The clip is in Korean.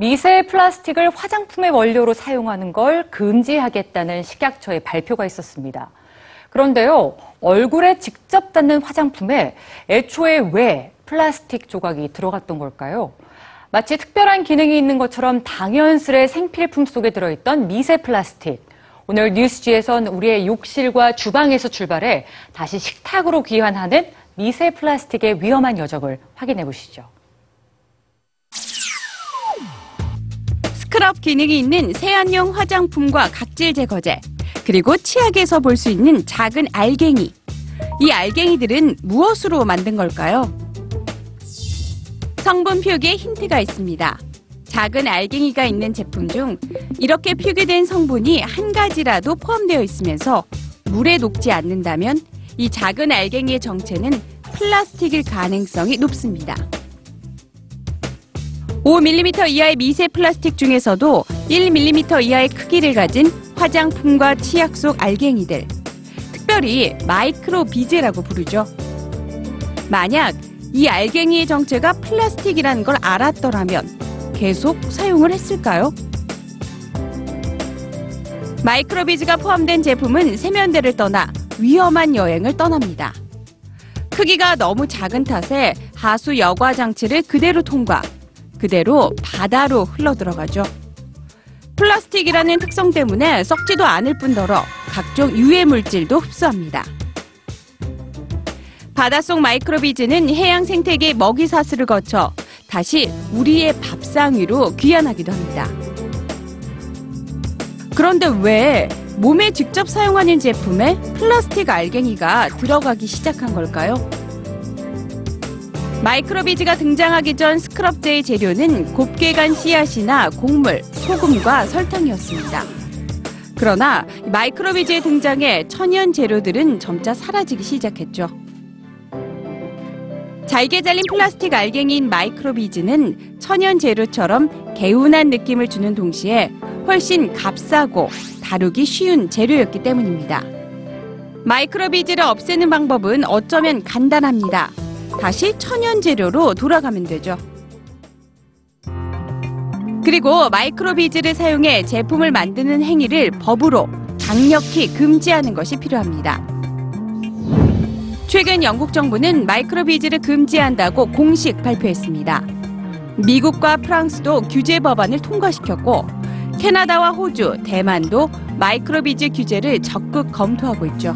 미세 플라스틱을 화장품의 원료로 사용하는 걸 금지하겠다는 식약처의 발표가 있었습니다. 그런데요, 얼굴에 직접 닿는 화장품에 애초에 왜 플라스틱 조각이 들어갔던 걸까요? 마치 특별한 기능이 있는 것처럼 당연스레 생필품 속에 들어있던 미세 플라스틱. 오늘 뉴스지에선 우리의 욕실과 주방에서 출발해 다시 식탁으로 귀환하는 미세 플라스틱의 위험한 여정을 확인해 보시죠. 스크럽 기능이 있는 세안용 화장품과 각질 제거제, 그리고 치약에서 볼 수 있는 작은 알갱이. 이 알갱이들은 무엇으로 만든 걸까요? 성분 표기에 힌트가 있습니다. 작은 알갱이가 있는 제품 중 이렇게 표기된 성분이 한 가지라도 포함되어 있으면서 물에 녹지 않는다면 이 작은 알갱이의 정체는 플라스틱일 가능성이 높습니다. 5mm 이하의 미세 플라스틱 중에서도 1mm 이하의 크기를 가진 화장품과 치약 속 알갱이들, 특별히 마이크로 비즈라고 부르죠. 만약 이 알갱이의 정체가 플라스틱이라는 걸 알았더라면 계속 사용을 했을까요? 마이크로비즈가 포함된 제품은 세면대를 떠나 위험한 여행을 떠납니다. 크기가 너무 작은 탓에 하수 여과 장치를 그대로 통과, 그대로 바다로 흘러 들어가죠. 플라스틱이라는 특성 때문에 썩지도 않을 뿐더러 각종 유해 물질도 흡수합니다. 바닷속 마이크로비즈는 해양 생태계 먹이 사슬을 거쳐 다시 우리의 밥상 위로 귀환하기도 합니다. 그런데 왜 몸에 직접 사용하는 제품에 플라스틱 알갱이가 들어가기 시작한 걸까요? 마이크로비즈가 등장하기 전 스크럽제의 재료는 곱게 간 씨앗이나 곡물, 소금과 설탕이었습니다. 그러나 마이크로비즈의 등장에 천연 재료들은 점차 사라지기 시작했죠. 잘게 잘린 플라스틱 알갱이인 마이크로비즈는 천연 재료처럼 개운한 느낌을 주는 동시에 훨씬 값싸고 다루기 쉬운 재료였기 때문입니다. 마이크로비즈를 없애는 방법은 어쩌면 간단합니다. 다시 천연 재료로 돌아가면 되죠. 그리고 마이크로비즈를 사용해 제품을 만드는 행위를 법으로 강력히 금지하는 것이 필요합니다. 최근 영국 정부는 마이크로비즈를 금지한다고 공식 발표했습니다. 미국과 프랑스도 규제 법안을 통과시켰고 캐나다와 호주, 대만도 마이크로비즈 규제를 적극 검토하고 있죠.